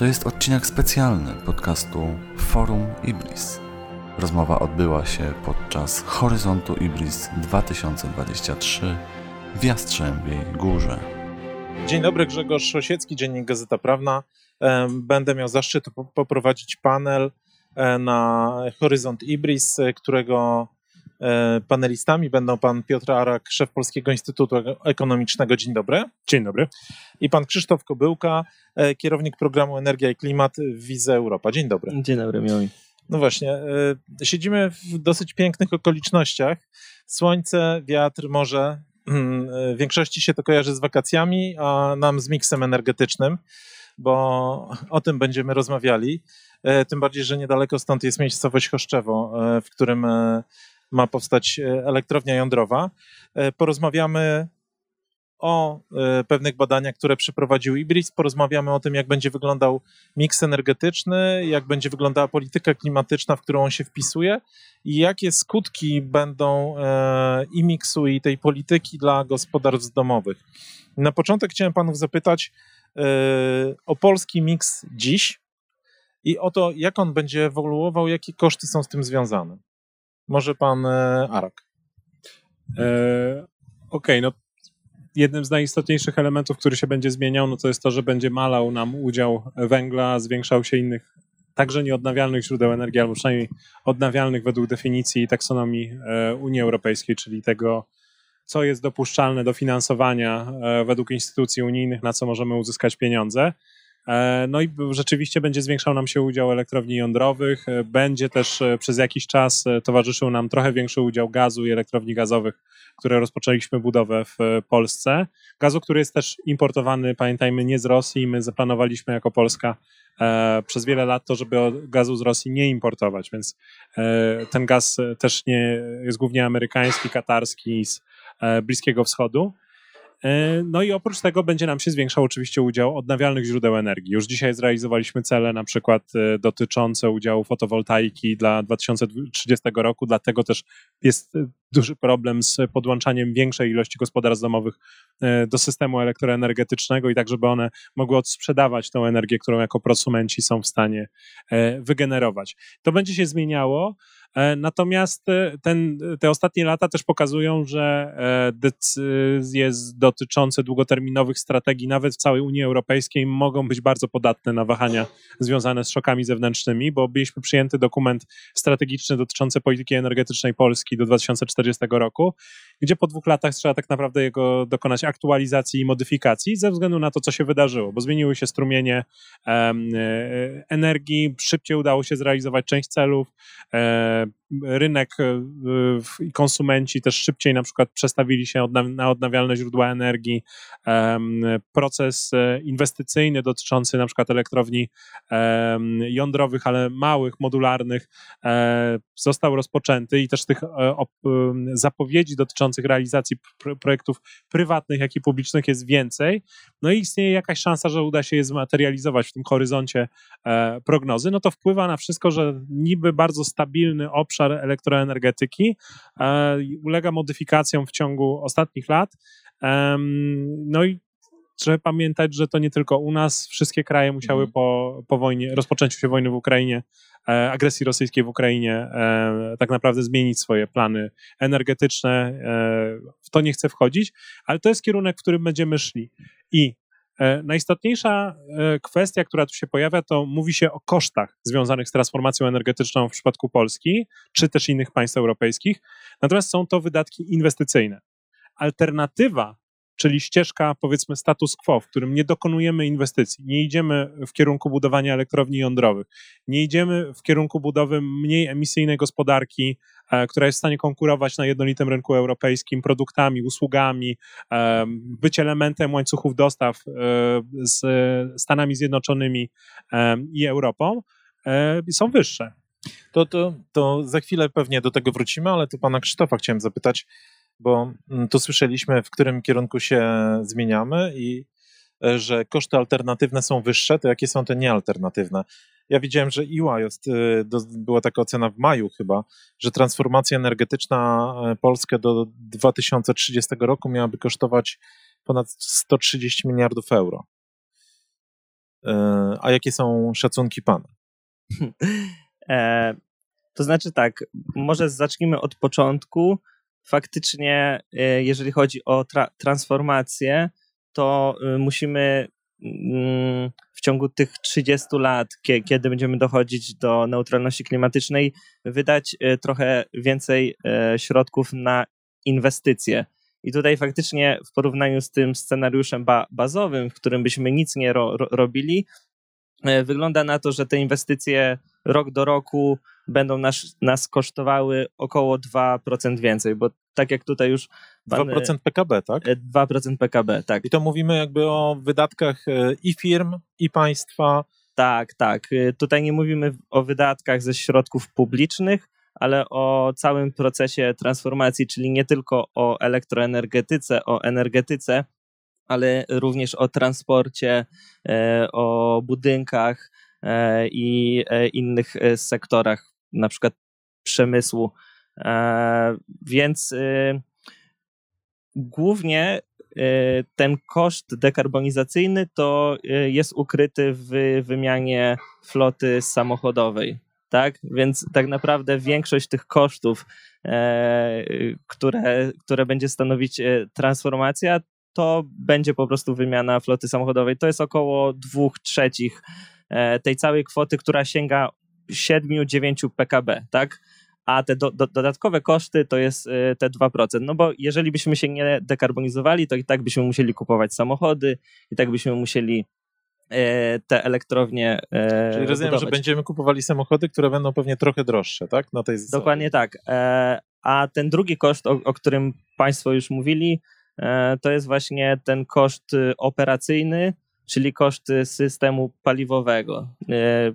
To jest odcinek specjalny podcastu Forum Ibris. Rozmowa odbyła się podczas Horyzontu Ibris 2023 w Jastrzębiej Górze. Dzień dobry, Grzegorz Osiecki, Dziennik Gazeta Prawna. Będę miał zaszczyt poprowadzić panel e, na Horyzont Ibris, którego e, panelistami będą pan Piotr Arak, szef Polskiego Instytutu Ekonomicznego. Dzień dobry. Dzień dobry. I pan Krzysztof Kobyłka, e, kierownik programu Energia i Klimat w Wize Europa. Dzień dobry. Dzień dobry, miło mi. No właśnie, siedzimy w dosyć pięknych okolicznościach. Słońce, wiatr, morze, Mm, w większości się to kojarzy z wakacjami, a nam z miksem energetycznym, bo o tym będziemy rozmawiali. E, tym bardziej, że niedaleko stąd jest miejscowość Choszczewo, e, w którym e, ma powstać elektrownia jądrowa. Porozmawiamy o e, pewnych badaniach, które przeprowadził Ibris. Porozmawiamy o tym, jak będzie wyglądał miks energetyczny, jak będzie wyglądała polityka klimatyczna, w którą on się wpisuje i jakie skutki będą e, i miksu, i tej polityki dla gospodarstw domowych. Na początek chciałem panów zapytać e, o polski miks dziś i o to, jak on będzie ewoluował, jakie koszty są z tym związane. Może pan Arak. E, Okej, okay, no jednym z najistotniejszych elementów, który się będzie zmieniał, no to jest to, że będzie malał nam udział węgla, zwiększał się innych, także nieodnawialnych źródeł energii, albo przynajmniej odnawialnych według definicji taksonomii e, Unii Europejskiej, czyli tego, co jest dopuszczalne do finansowania e, według instytucji unijnych, na co możemy uzyskać pieniądze. E, no i rzeczywiście będzie zwiększał nam się udział elektrowni jądrowych, będzie też przez jakiś czas towarzyszył nam trochę większy udział gazu i elektrowni gazowych które rozpoczęliśmy budowę w e, Polsce. Gazu, który jest też importowany, pamiętajmy, nie z Rosji. My zaplanowaliśmy jako Polska e, przez wiele lat to, żeby gazu z Rosji nie importować, więc e, ten gaz też nie jest głównie amerykański, katarski z Bliskiego Wschodu. E, no i oprócz tego będzie nam się zwiększał oczywiście udział odnawialnych źródeł energii. Już dzisiaj zrealizowaliśmy cele na przykład e, dotyczące udziału fotowoltaiki dla 2030 roku, dlatego też jest e, duży problem z podłączaniem większej ilości gospodarstw domowych do systemu elektroenergetycznego i tak, żeby one mogły odsprzedawać tą energię, którą jako prosumenci są w stanie wygenerować. To będzie się zmieniało. E, natomiast e, ten, te ostatnie lata też pokazują, że e, decyzje dotyczące długoterminowych strategii, nawet w całej Unii Europejskiej, mogą być bardzo podatne na wahania związane z szokami zewnętrznymi, bo mieliśmy przyjęty dokument strategiczny dotyczący polityki energetycznej Polski do 2040 roku, gdzie po dwóch latach trzeba tak naprawdę jego dokonać aktualizacji i modyfikacji ze względu na to, co się wydarzyło, bo zmieniły się strumienie energii, szybciej udało się zrealizować część celów rynek e, i konsumenci też szybciej na przykład przestawili się na odnawialne źródła energii. Proces e, inwestycyjny dotyczący na przykład elektrowni jądrowych, ale małych, modularnych e, został rozpoczęty i też tych zapowiedzi dotyczących realizacji projektów prywatnych, jak i publicznych jest więcej. No i istnieje jakaś szansa, że uda się je zmaterializować w tym horyzoncie prognozy. No to wpływa na wszystko, że niby bardzo stabilny obszar elektroenergetyki e, ulega modyfikacjom w ciągu ostatnich lat. No i trzeba pamiętać, że to nie tylko u nas, wszystkie kraje musiały mhm. po, po wojnie, rozpoczęciu się wojny w Ukrainie, e, agresji rosyjskiej w Ukrainie, e, tak naprawdę zmienić swoje plany energetyczne. W to nie chcę wchodzić, ale to jest kierunek, w którym będziemy szli. I najistotniejsza e, kwestia, która tu się pojawia, to mówi się o kosztach związanych z transformacją energetyczną w przypadku Polski, czy też innych państw europejskich. Natomiast są to wydatki inwestycyjne. Alternatywa czyli ścieżka, powiedzmy, status quo, w którym nie dokonujemy inwestycji, nie idziemy w kierunku budowania elektrowni jądrowych, nie idziemy w kierunku budowy mniej emisyjnej gospodarki, e, która jest w stanie konkurować na jednolitym rynku europejskim produktami, usługami, e, być elementem łańcuchów dostaw e, z Stanami Zjednoczonymi i Europą, są wyższe. To, to, to za chwilę pewnie do tego wrócimy, ale tu pana Krzysztofa chciałem zapytać, bo mm, tu słyszeliśmy, w którym kierunku się zmieniamy i e, że koszty alternatywne są wyższe, to jakie są te niealternatywne? Ja widziałem, że EY jest, e, była taka ocena w maju chyba, że transformacja energetyczna e, Polskę do 2030 roku miałaby kosztować ponad 130 miliardów euro. A jakie są szacunki pana? E, to znaczy tak, może zacznijmy od początku. Faktycznie, e, jeżeli chodzi o tra transformację, to e, musimy mm, w ciągu tych 30 lat, kiedy będziemy dochodzić do neutralności klimatycznej, wydać trochę więcej środków na inwestycje. I tutaj faktycznie w porównaniu z tym scenariuszem ba bazowym, w którym byśmy nic nie ro robili, wygląda na to, że te inwestycje rok do roku będą nas, nas kosztowały około 2% więcej, bo tak jak tutaj już. Pan, 2% PKB, tak? 2% PKB, tak. I to mówimy jakby o wydatkach e, i firm, i państwa. Tak, tak. E, tutaj nie mówimy o wydatkach ze środków publicznych, ale o całym procesie transformacji, czyli nie tylko o elektroenergetyce, o energetyce, ale również o transporcie, e, o budynkach, E, i e, innych e, sektorach, na przykład przemysłu. Więc głównie ten koszt dekarbonizacyjny to jest ukryty w wymianie floty samochodowej. Tak? Więc tak naprawdę większość tych kosztów, które, które będzie stanowić transformacja, to będzie po prostu wymiana floty samochodowej. To jest około dwóch trzecich E, tej całej kwoty, która sięga 7-9 PKB, tak? A te do, do, dodatkowe koszty to jest e, te 2%. No bo jeżeli byśmy się nie dekarbonizowali, to i tak byśmy musieli kupować samochody, i tak byśmy musieli e, te elektrownie. Czyli rozumiem, budować. że będziemy kupowali samochody, które będą pewnie trochę droższe, tak? Na tej Dokładnie tak. A ten drugi koszt, o, o którym Państwo już mówili, to jest właśnie ten koszt operacyjny, czyli koszty systemu paliwowego. E,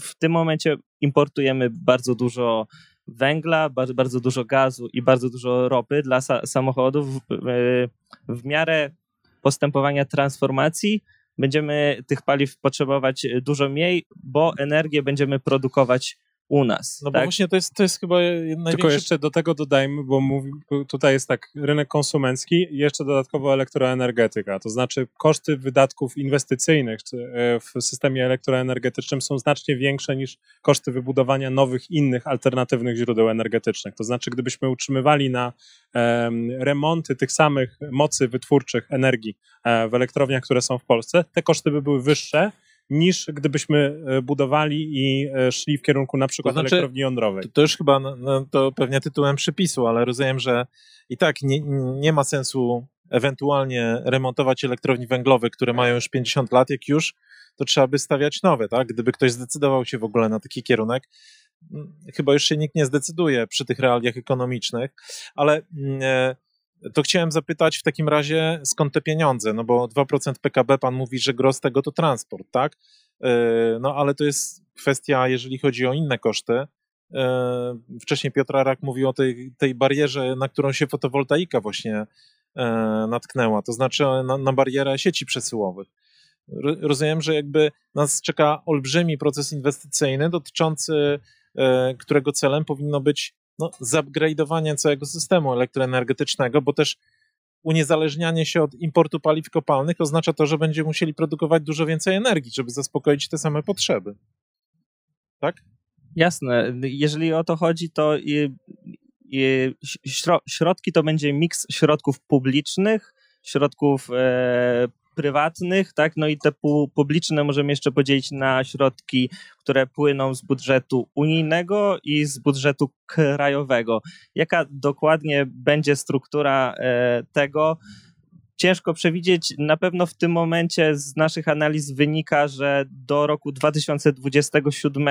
w tym momencie importujemy bardzo dużo węgla, bardzo, dużo gazu i bardzo dużo ropy dla sa samochodów. W, w miarę postępowania transformacji będziemy tych paliw potrzebować dużo mniej, bo energię będziemy produkować u nas. No tak? bo właśnie to jest, to jest chyba największy... Tylko jeszcze do tego dodajmy, bo mówi, tutaj jest tak rynek konsumencki i jeszcze dodatkowo elektroenergetyka, to znaczy koszty wydatków inwestycyjnych e, w systemie elektroenergetycznym są znacznie większe niż koszty wybudowania nowych, innych alternatywnych źródeł energetycznych. To znaczy gdybyśmy utrzymywali na um, remonty tych samych mocy wytwórczych energii e, w elektrowniach, które są w Polsce, te koszty by były wyższe niż gdybyśmy e, budowali i e, szli w kierunku na przykład to znaczy, elektrowni jądrowej. To, to już chyba no, no, to pewnie tytułem przypisu, ale rozumiem, że i tak nie, nie ma sensu ewentualnie remontować elektrowni węglowych, które mają już 50 lat, jak już, to trzeba by stawiać nowe, tak? Gdyby ktoś zdecydował się w ogóle na taki kierunek, mm, chyba już się nikt nie zdecyduje przy tych realiach ekonomicznych, ale mm, e, to chciałem zapytać w takim razie, skąd te pieniądze? No bo 2% PKB, pan mówi, że gros tego to transport, tak? E, no ale to jest kwestia, jeżeli chodzi o inne koszty. E, wcześniej Piotr Arak mówił o tej, tej barierze, na którą się fotowoltaika właśnie e, natknęła, to znaczy na, na barierę sieci przesyłowych. Rozumiem, że jakby nas czeka olbrzymi proces inwestycyjny dotyczący którego celem powinno być no, zupgrade'owanie całego systemu elektroenergetycznego, bo też uniezależnianie się od importu paliw kopalnych oznacza to, że będziemy musieli produkować dużo więcej energii, żeby zaspokoić te same potrzeby. Tak? Jasne. Jeżeli o to chodzi, to i, i środki to będzie miks środków publicznych, środków e, prywatnych, tak, no i te publiczne możemy jeszcze podzielić na środki, które płyną z budżetu unijnego i z budżetu krajowego. Jaka dokładnie będzie struktura e, tego? Ciężko przewidzieć. Na pewno w tym momencie z naszych analiz wynika, że do roku 2027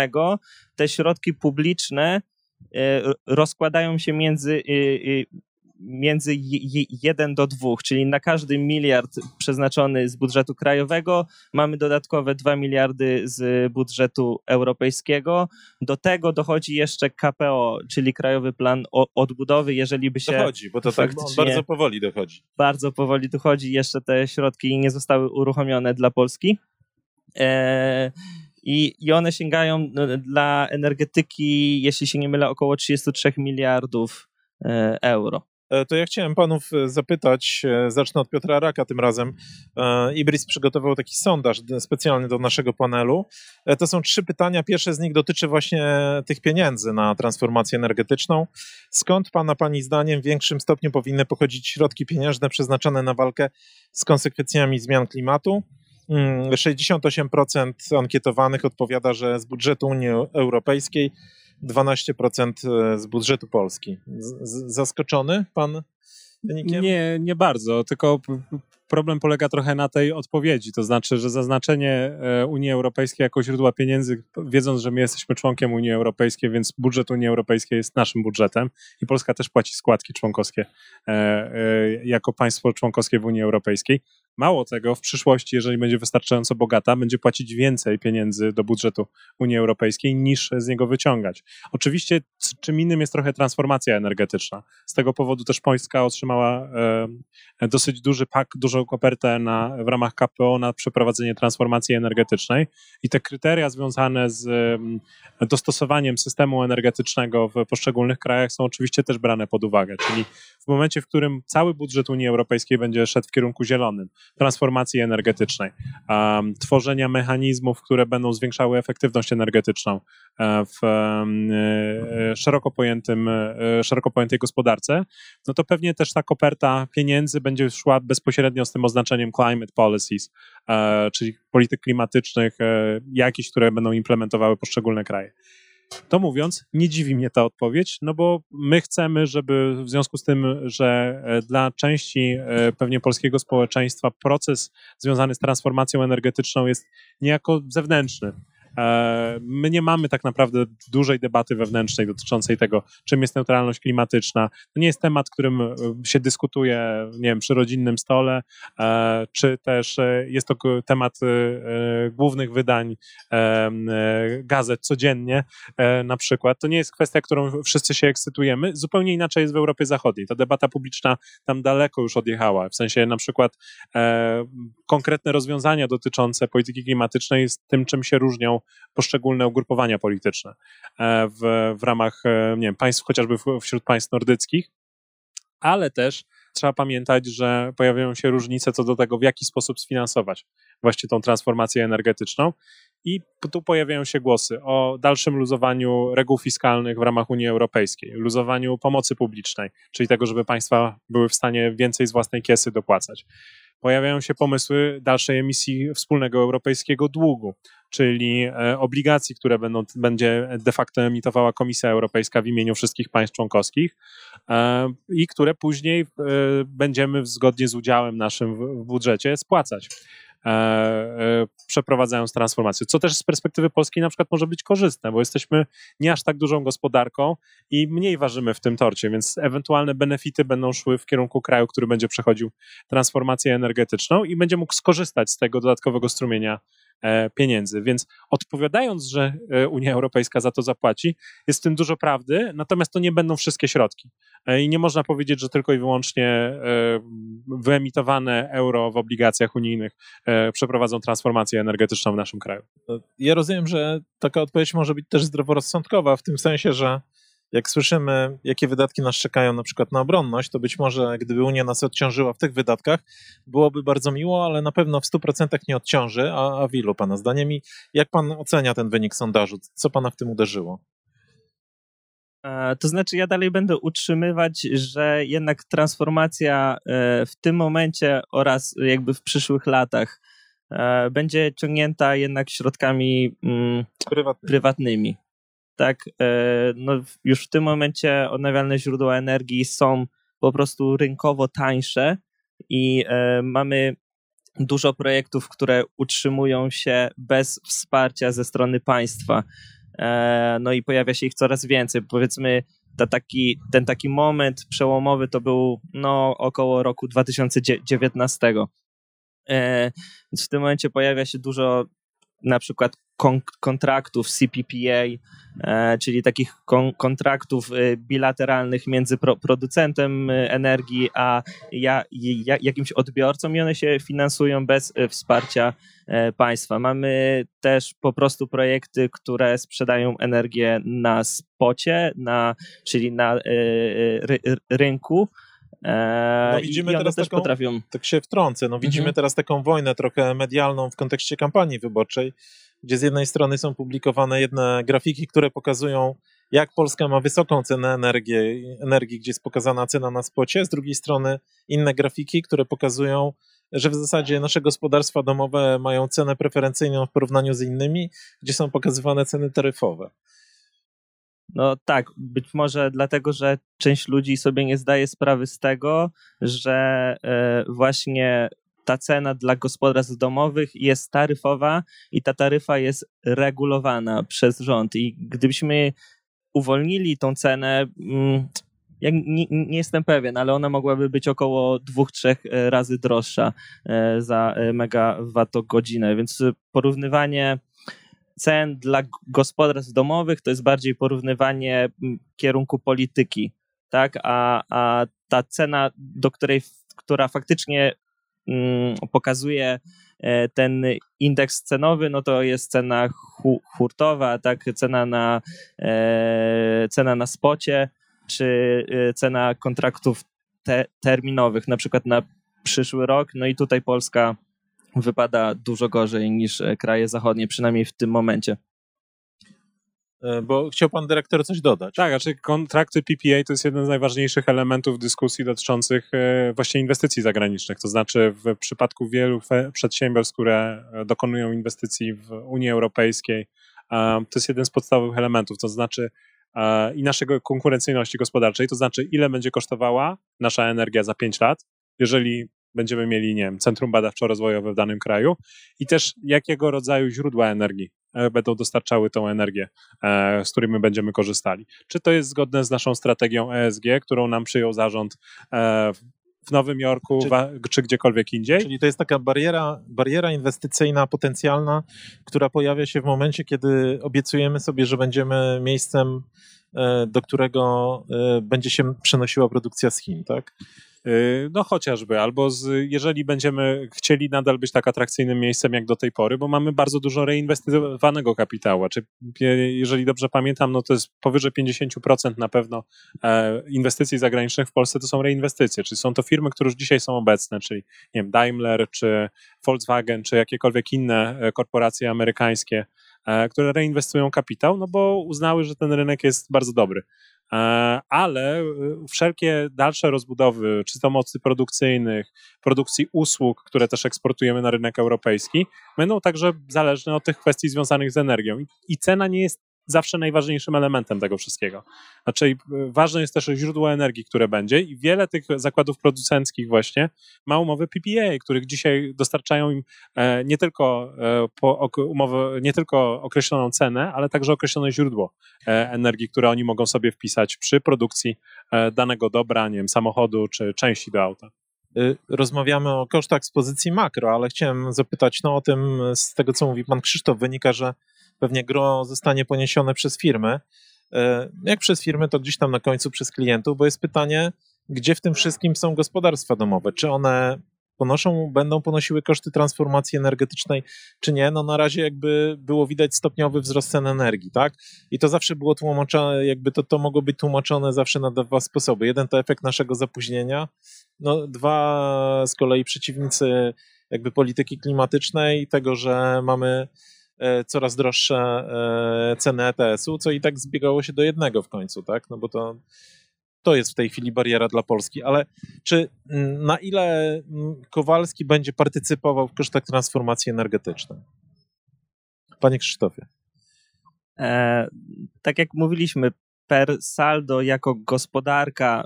te środki publiczne e, rozkładają się między e, między 1 do 2, czyli na każdy miliard przeznaczony z budżetu krajowego mamy dodatkowe 2 miliardy z budżetu europejskiego. Do tego dochodzi jeszcze KPO, czyli Krajowy Plan Odbudowy, jeżeli by się... Dochodzi, bo to tak bardzo powoli dochodzi. Bardzo powoli dochodzi, jeszcze te środki nie zostały uruchomione dla Polski. E, i, I one sięgają no, dla energetyki, jeśli się nie mylę, około 33 miliardów e, euro to ja chciałem panów e, zapytać, e, zacznę od Piotra Raka tym razem. Ibris przygotował taki sondaż specjalny do naszego panelu. To są trzy pytania. Pierwsze z nich dotyczy właśnie tych pieniędzy na transformację energetyczną. Skąd pana, pani zdaniem w większym stopniu powinny pochodzić środki pieniężne przeznaczone na walkę z konsekwencjami zmian klimatu? 68% mm, ankietowanych odpowiada, że z budżetu Unii Europejskiej 12% e, z budżetu Polski. Z, zaskoczony pan wynikiem? Nie, nie bardzo, tylko problem polega trochę na tej odpowiedzi, to znaczy, że zaznaczenie e, Unii Europejskiej jako źródła pieniędzy, wiedząc, że my jesteśmy członkiem Unii Europejskiej, więc budżet Unii Europejskiej jest naszym budżetem i Polska też płaci składki członkowskie e, jako państwo członkowskie w Unii Europejskiej, Mało tego, w przyszłości, jeżeli będzie wystarczająco bogata, będzie płacić więcej pieniędzy do budżetu Unii Europejskiej niż z niego wyciągać. Oczywiście, czym innym jest trochę transformacja energetyczna. Z tego powodu też Polska otrzymała e, dosyć duży pak, dużą kopertę na, w ramach KPO na przeprowadzenie transformacji energetycznej i te kryteria związane z e, dostosowaniem systemu energetycznego w poszczególnych krajach są oczywiście też brane pod uwagę. Czyli w momencie, w którym cały budżet Unii Europejskiej będzie szedł w kierunku zielonym, transformacji energetycznej, tworzenia mechanizmów, które będą zwiększały efektywność energetyczną e, w um, szeroko, pojętym, szeroko pojętej gospodarce, no to pewnie też ta koperta pieniędzy będzie szła bezpośrednio z tym oznaczeniem climate policies, czyli polityk klimatycznych, jakichś, które będą implementowały poszczególne kraje. To mówiąc, nie dziwi mnie ta odpowiedź, no bo my chcemy, żeby w związku z tym, że e, dla części e, pewnie polskiego społeczeństwa proces związany z transformacją energetyczną jest niejako zewnętrzny. E, my nie mamy tak naprawdę dużej debaty wewnętrznej dotyczącej tego, czym jest neutralność klimatyczna. To nie jest temat, którym e, się dyskutuje, nie wiem, przy rodzinnym stole, e, czy też jest to temat głównych wydań gazet codziennie na przykład. To nie jest kwestia, którą wszyscy się ekscytujemy. Zupełnie inaczej jest w Europie Zachodniej. Ta debata publiczna tam daleko już odjechała. W sensie na przykład konkretne rozwiązania dotyczące polityki klimatycznej z tym, czym się różnią poszczególne ugrupowania polityczne e, w, w ramach e, nie wiem, państw, chociażby wśród państw nordyckich, ale też trzeba pamiętać, że pojawiają się różnice co do tego, w jaki sposób sfinansować właśnie tą transformację energetyczną. I tu pojawiają się głosy o dalszym luzowaniu reguł fiskalnych w ramach Unii Europejskiej, luzowaniu pomocy publicznej, czyli tego, żeby państwa były w stanie więcej z własnej kiesy dopłacać pojawiają się pomysły dalszej emisji wspólnego europejskiego długu, czyli e, obligacji, które będą, będzie de facto emitowała Komisja Europejska w imieniu wszystkich państw członkowskich e, i które później e, będziemy zgodnie z udziałem naszym w budżecie spłacać. Przeprowadzając transformację. Co też z perspektywy polskiej na przykład może być korzystne, bo jesteśmy nie aż tak dużą gospodarką i mniej ważymy w tym torcie, więc ewentualne benefity będą szły w kierunku kraju, który będzie przechodził transformację energetyczną i będzie mógł skorzystać z tego dodatkowego strumienia pieniędzy. Więc odpowiadając, że e, Unia Europejska za to zapłaci, jest w tym dużo prawdy, natomiast to nie będą wszystkie środki. E, I nie można powiedzieć, że tylko i wyłącznie wyemitowane euro w obligacjach unijnych przeprowadzą transformację energetyczną w naszym kraju. Ja rozumiem, że taka odpowiedź może być też zdroworozsądkowa, w tym sensie, że jak słyszymy, jakie wydatki nas czekają na przykład na obronność, to być może gdyby Unia nas odciążyła w tych wydatkach, byłoby bardzo miło, ale na pewno w 100% nie odciąży. A, a w ilu Pana zdaniem? I jak Pan ocenia ten wynik sondażu? Co Pana w tym uderzyło? E, to znaczy, ja dalej będę utrzymywać, że jednak transformacja e, w tym momencie oraz jakby w przyszłych latach e, będzie ciągnięta jednak środkami mm, prywatnymi tak, e, no już w tym momencie odnawialne źródła energii są po prostu rynkowo tańsze i e, mamy dużo projektów, które utrzymują się bez wsparcia ze strony państwa. E, no i pojawia się ich coraz więcej. Powiedzmy, ta taki, ten taki moment przełomowy to był no, około roku 2019. Więc w tym momencie pojawia się dużo na przykład kon kontraktów CPPA, e, czyli takich kon kontraktów e, bilateralnych między pro producentem e, energii a ja, ja, jakimś odbiorcą i one się finansują bez e, wsparcia państwa. Mamy też po prostu projekty, które sprzedają energię na spocie, na, czyli na ry rynku no widzimy teraz taką, potrafią. Tak się wtrącę. No widzimy mhm. teraz taką wojnę trochę medialną w kontekście kampanii wyborczej, gdzie z jednej strony są publikowane jedne grafiki, które pokazują, jak Polska ma wysoką cenę energii, energii, gdzie jest pokazana cena na spocie, z drugiej strony inne grafiki, które pokazują, że w zasadzie nasze gospodarstwa domowe mają cenę preferencyjną w porównaniu z innymi, gdzie są pokazywane ceny taryfowe. No tak, być może dlatego, że część ludzi sobie nie zdaje sprawy z tego, że e, właśnie ta cena dla gospodarstw domowych jest taryfowa i ta taryfa jest regulowana przez rząd. I gdybyśmy uwolnili tą cenę, mm, ja nie, nie, jestem pewien, ale ona mogłaby być około dwóch, trzech e, razy droższa e, za megawattogodzinę, więc porównywanie cen dla gospodarstw domowych to jest bardziej porównywanie kierunku polityki, tak? A, a ta cena, do której, która faktycznie mm, pokazuje e, ten indeks cenowy, no to jest cena hu, hurtowa, tak? Cena na, e, cena na spocie, czy e, cena kontraktów te, terminowych, na przykład na przyszły rok. No i tutaj Polska wypada dużo gorzej niż e, kraje zachodnie, przynajmniej w tym momencie. E, bo chciał pan dyrektor coś dodać. Tak, znaczy kontrakty PPA to jest jeden z najważniejszych elementów dyskusji dotyczących e, właśnie inwestycji zagranicznych. To znaczy w przypadku wielu przedsiębiorstw, które dokonują inwestycji w Unii Europejskiej, to jest jeden z podstawowych elementów. To znaczy i naszego konkurencyjności gospodarczej, to znaczy ile będzie kosztowała nasza energia za 5 lat, jeżeli będziemy mieli, nie wiem, centrum badawczo-rozwojowe w danym kraju i też jakiego rodzaju źródła energii e, będą dostarczały tą energię, e, z której my będziemy korzystali. Czy to jest zgodne z naszą strategią ESG, którą nam przyjął zarząd e, w Nowym Jorku czy, czy, gdziekolwiek indziej. Czyli to jest taka bariera, bariera inwestycyjna potencjalna, która pojawia się w momencie, kiedy obiecujemy sobie, że będziemy miejscem, do którego będzie się przenosiła produkcja z Chin, tak? Y, no chociażby, albo z, jeżeli będziemy chcieli nadal być tak atrakcyjnym miejscem jak do tej pory, bo mamy bardzo dużo reinwestowanego kapitału. Czy jeżeli dobrze pamiętam, no to jest powyżej 50% na pewno e, inwestycji zagranicznych w Polsce to są reinwestycje, czyli są to firmy, które już dzisiaj są obecne, czyli nie wiem, Daimler, czy Volkswagen, czy jakiekolwiek inne e, korporacje amerykańskie, które reinwestują kapitał, no bo uznały, że ten rynek jest bardzo dobry. E, ale e, wszelkie dalsze rozbudowy, czy to mocy produkcyjnych, produkcji usług, które też eksportujemy na rynek europejski, będą także zależne od tych kwestii związanych z energią. I cena nie jest zawsze najważniejszym elementem tego wszystkiego. Znaczy, e, ważne jest też źródło energii, które będzie i wiele tych zakładów producenckich właśnie ma umowy PPA, których dzisiaj dostarczają im e, nie tylko, e, umowę, nie tylko określoną cenę, ale także określone źródło energii, które oni mogą sobie wpisać przy produkcji danego dobra, nie wiem, samochodu czy części do auta y, rozmawiamy o kosztach z pozycji makro, ale chciałem zapytać no, o tym, z tego co mówi pan Krzysztof, wynika, że pewnie gro zostanie poniesione przez firmy. E, jak przez firmy, to gdzieś tam na końcu przez klientów, bo jest pytanie, gdzie w tym wszystkim są gospodarstwa domowe? Czy one ponoszą, będą ponosiły koszty transformacji energetycznej, czy nie? No na razie jakby było widać stopniowy wzrost cen energii, tak? I to zawsze było tłumaczone, jakby to, to mogło być tłumaczone zawsze na dwa sposoby. Jeden to efekt naszego zapóźnienia, no dwa z kolei przeciwnicy jakby polityki klimatycznej, tego, że mamy coraz droższe e, ceny ETS-u, co i tak zbiegało się do jednego w końcu, tak? No bo to, to jest w tej chwili bariera dla Polski. Ale czy mm, na ile mm, Kowalski będzie partycypował w kosztach transformacji energetycznej? Panie Krzysztofie. E, tak jak mówiliśmy, per saldo jako gospodarka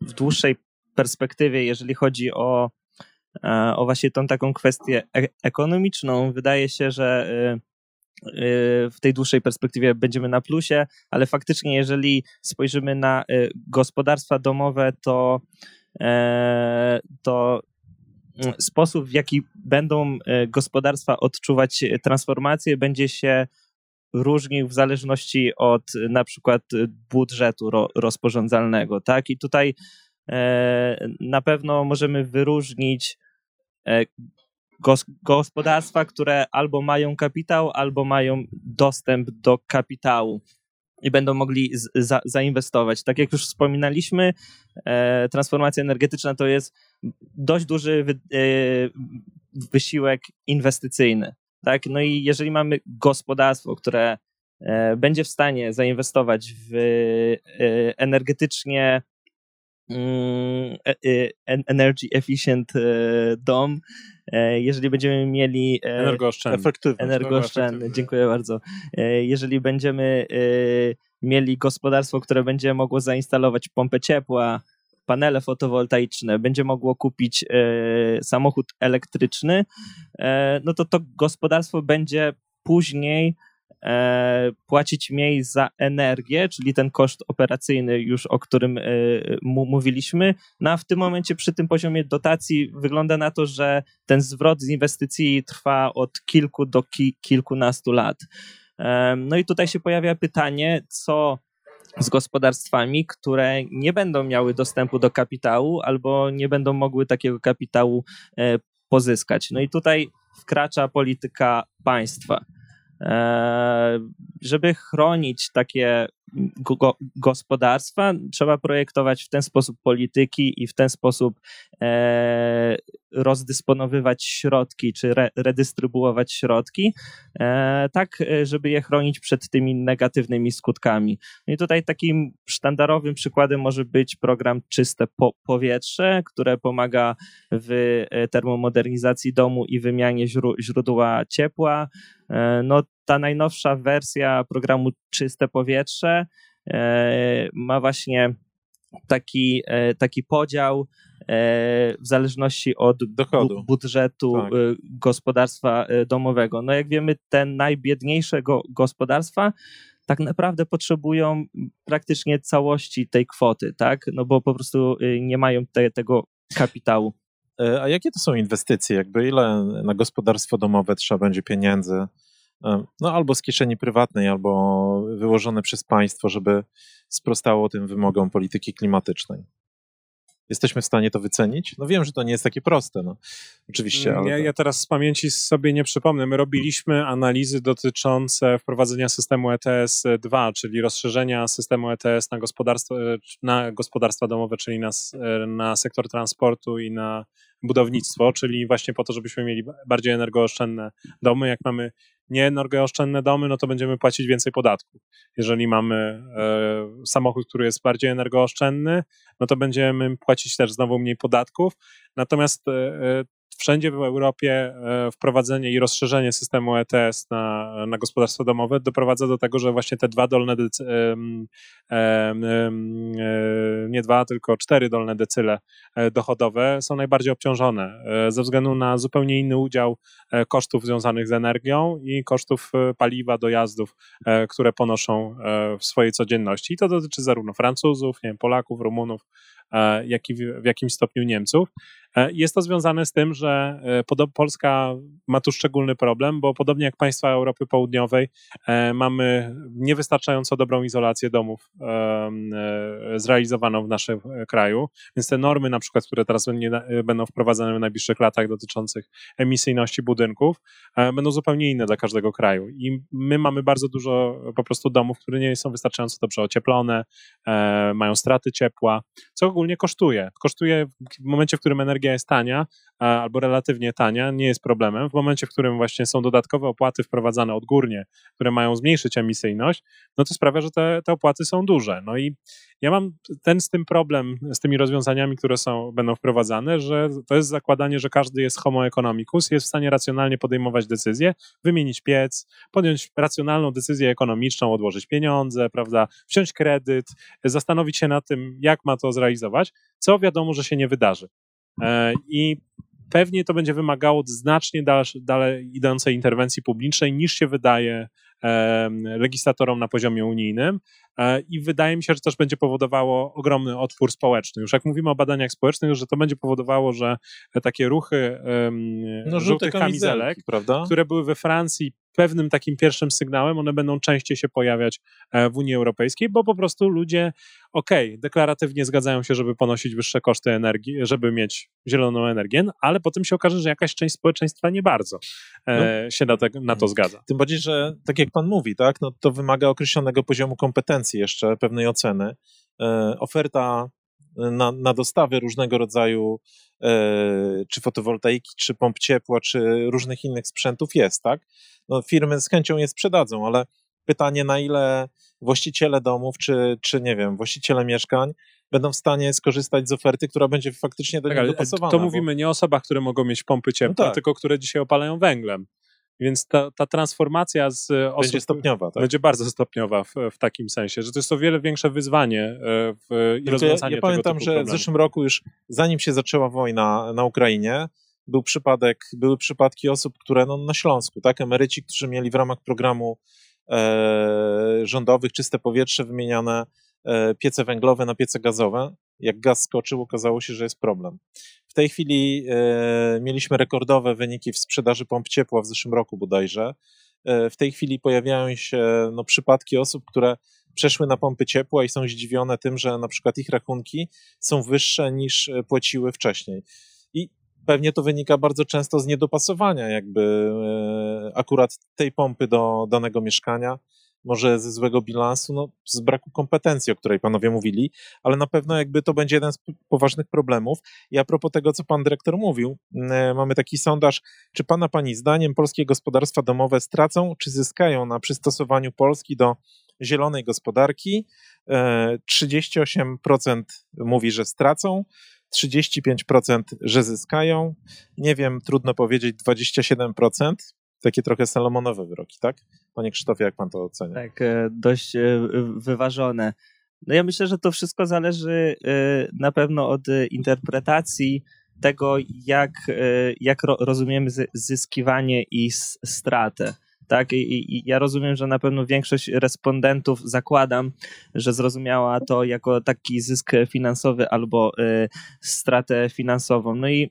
w, w dłuższej perspektywie, jeżeli chodzi o E, o właśnie tą taką kwestię e ekonomiczną. Wydaje się, że e, e, w tej dłuższej perspektywie będziemy na plusie, ale faktycznie, jeżeli spojrzymy na gospodarstwa domowe, to, to mm, sposób, w jaki będą gospodarstwa odczuwać transformację, będzie się różnił w zależności od na przykład budżetu rozporządzalnego. Tak? I tutaj na pewno możemy wyróżnić E, gospodarstwa, które albo mają kapitał, albo mają dostęp do kapitału. i będą mogli za, zainwestować. Tak jak już wspominaliśmy, e, transformacja energetyczna to jest dość duży wy, e, wysiłek inwestycyjny. Tak? No i jeżeli mamy gospodarstwo, które e, będzie w stanie zainwestować w e, energetycznie e, energy efficient dom, jeżeli będziemy mieli energooszczędny, efektywny, energooszczędny. Dziękuję bardzo. Jeżeli będziemy mieli gospodarstwo, które będzie mogło zainstalować pompę ciepła, panele fotowoltaiczne, będzie mogło kupić e, samochód elektryczny, e, no to to gospodarstwo będzie później e, płacić mniej za energię, czyli ten koszt operacyjny już, o którym mówiliśmy. No a w tym momencie przy tym poziomie dotacji wygląda na to, że ten zwrot z inwestycji trwa od kilku do ki kilkunastu lat. No i tutaj się pojawia pytanie, co z gospodarstwami, które nie będą miały dostępu do kapitału albo nie będą mogły takiego kapitału e, pozyskać. No i tutaj wkracza polityka państwa. E, żeby chronić takie go gospodarstwa, trzeba projektować w ten sposób polityki i w ten sposób e, rozdysponowywać środki, czy re, redystrybuować środki, e, tak, e, żeby je chronić przed tymi negatywnymi skutkami. No I tutaj takim sztandarowym przykładem może być program Czyste po Powietrze, które pomaga w e, termomodernizacji domu i wymianie źródła ciepła. E, no, ta najnowsza wersja programu Czyste Powietrze e, ma właśnie taki, e, taki podział w zależności od Dochodu. budżetu tak. gospodarstwa domowego. No jak wiemy, te najbiedniejsze gospodarstwa tak naprawdę potrzebują praktycznie całości tej kwoty, tak? No bo po prostu nie mają te, tego kapitału. A jakie to są inwestycje? Jakby ile na gospodarstwo domowe trzeba będzie pieniędzy? No albo z kieszeni prywatnej, albo wyłożone przez państwo, żeby sprostało tym wymogom polityki klimatycznej. Jesteśmy w stanie to wycenić? No wiem, że to nie jest takie proste, no. Oczywiście. Mm, ja, ja teraz z pamięci sobie nie przypomnę. My robiliśmy analizy dotyczące wprowadzenia systemu ETS-2, czyli rozszerzenia systemu ETS na gospodarstwa, na gospodarstwa domowe, czyli na, na sektor transportu i na budownictwo, czyli właśnie po to, żebyśmy mieli bardziej energooszczędne domy. Jak mamy nieenergooszczędne domy, no to będziemy płacić więcej podatków. Jeżeli mamy e, samochód, który jest bardziej energooszczędny, no to będziemy płacić też znowu mniej podatków. Natomiast e, wszędzie w Europie e, wprowadzenie i rozszerzenie systemu ETS na, na gospodarstwa domowe doprowadza do tego, że właśnie te dwa dolne, e, nie dwa, tylko cztery dolne decyle e, dochodowe są najbardziej obciążone ze względu na zupełnie inny udział kosztów związanych z energią i kosztów paliwa, dojazdów, które ponoszą w swojej codzienności. I to dotyczy zarówno Francuzów, nie wiem, Polaków, Rumunów, jak i w jakimś stopniu Niemców. E, jest to związane z tym, że e, Polska ma tu szczególny problem, bo podobnie jak państwa Europy Południowej, e, mamy niewystarczająco dobrą izolację domów zrealizowaną w naszym kraju, więc te normy na przykład, które teraz będą wprowadzane w najbliższych latach dotyczących emisyjności budynków, będą zupełnie inne dla każdego kraju i my mamy bardzo dużo po prostu domów, które nie są wystarczająco dobrze ocieplone, mają straty ciepła, co ogólnie kosztuje. Kosztuje w momencie, w którym energia energia jest tania, albo relatywnie tania, nie jest problemem. W momencie, w którym właśnie są dodatkowe opłaty wprowadzane odgórnie, które mają zmniejszyć emisyjność, no to sprawia, że te, te opłaty są duże. No i ja mam ten z tym problem, z tymi rozwiązaniami, które są, będą wprowadzane, że to jest zakładanie, że każdy jest homo economicus, jest w stanie racjonalnie podejmować decyzje, wymienić piec, podjąć racjonalną decyzję ekonomiczną, odłożyć pieniądze, prawda, wziąć kredyt, zastanowić się nad tym, jak ma to zrealizować, co wiadomo, że się nie wydarzy. E, I pewnie to będzie wymagało znacznie dalej, dalej idącej interwencji publicznej niż się wydaje legislatorom na poziomie unijnym e, i wydaje mi się, że też będzie powodowało ogromny odpór społeczny. Już jak mówimy o badaniach społecznych, że to będzie powodowało, że takie ruchy no, żółtych kamizelek, prawda? które były we Francji pewnym takim pierwszym sygnałem, one będą częściej się pojawiać e, w Unii Europejskiej, bo po prostu ludzie, okej, okay, deklaratywnie zgadzają się, żeby ponosić wyższe koszty energii, żeby mieć zieloną energię, ale potem się okaże, że jakaś część społeczeństwa nie bardzo e, no, się na, te, na, to zgadza. Tym bardziej, że tak jak pan mówi, tak, no to wymaga określonego poziomu kompetencji jeszcze, pewnej oceny. E, oferta na, na dostawy różnego rodzaju e, czy fotowoltaiki, czy pomp ciepła, czy różnych innych sprzętów jest, tak? No, firmy z chęcią je sprzedadzą, ale pytanie, na ile właściciele domów, czy, czy nie wiem, właściciele mieszkań będą w stanie skorzystać z oferty, która będzie faktycznie do tak, nich dopasowana. To mówimy bo... nie o osobach, które mogą mieć pompy ciepła, no tak. tylko które dzisiaj opalają węglem. Więc ta, ta transformacja z osób będzie stopniowa, tak? będzie bardzo stopniowa w, w, takim sensie, że to jest o wiele większe wyzwanie e, w, i rozwiązanie ja, ja pamiętam, że problemu. w zeszłym roku już, zanim się zaczęła wojna na Ukrainie, był przypadek, były przypadki osób, które no, na Śląsku, tak, emeryci, którzy mieli w ramach programu e, rządowych czyste powietrze wymieniane e, piece węglowe na piece gazowe. Jak gaz skoczył, okazało się, że jest problem. W tej chwili e, mieliśmy rekordowe wyniki w sprzedaży pomp ciepła w zeszłym roku bodajże. E, w tej chwili pojawiają się no, przypadki osób, które przeszły na pompy ciepła i są zdziwione tym, że na przykład ich rachunki są wyższe niż e, płaciły wcześniej. I pewnie to wynika bardzo często z niedopasowania jakby akurat tej pompy do danego mieszkania może ze złego bilansu, no, z braku kompetencji, o której panowie mówili, ale na pewno jakby to będzie jeden z poważnych problemów. I a propos tego, co pan dyrektor mówił, e, mamy taki sondaż, czy pana pani zdaniem polskie gospodarstwa domowe stracą, czy zyskają na przystosowaniu Polski do zielonej gospodarki? 38% e, mówi, że stracą, 35%, że zyskają. Nie wiem, trudno powiedzieć, 27% takie trochę salomonowe wyroki, tak? Panie Krzysztofie, jak pan to ocenia? Tak, e, dość e, wyważone. No ja myślę, że to wszystko zależy e, na pewno od interpretacji tego, jak, jak rozumiemy zyskiwanie i stratę. Tak, I, I, ja rozumiem, że na pewno większość respondentów zakładam, że zrozumiała to jako taki zysk finansowy albo stratę finansową. No i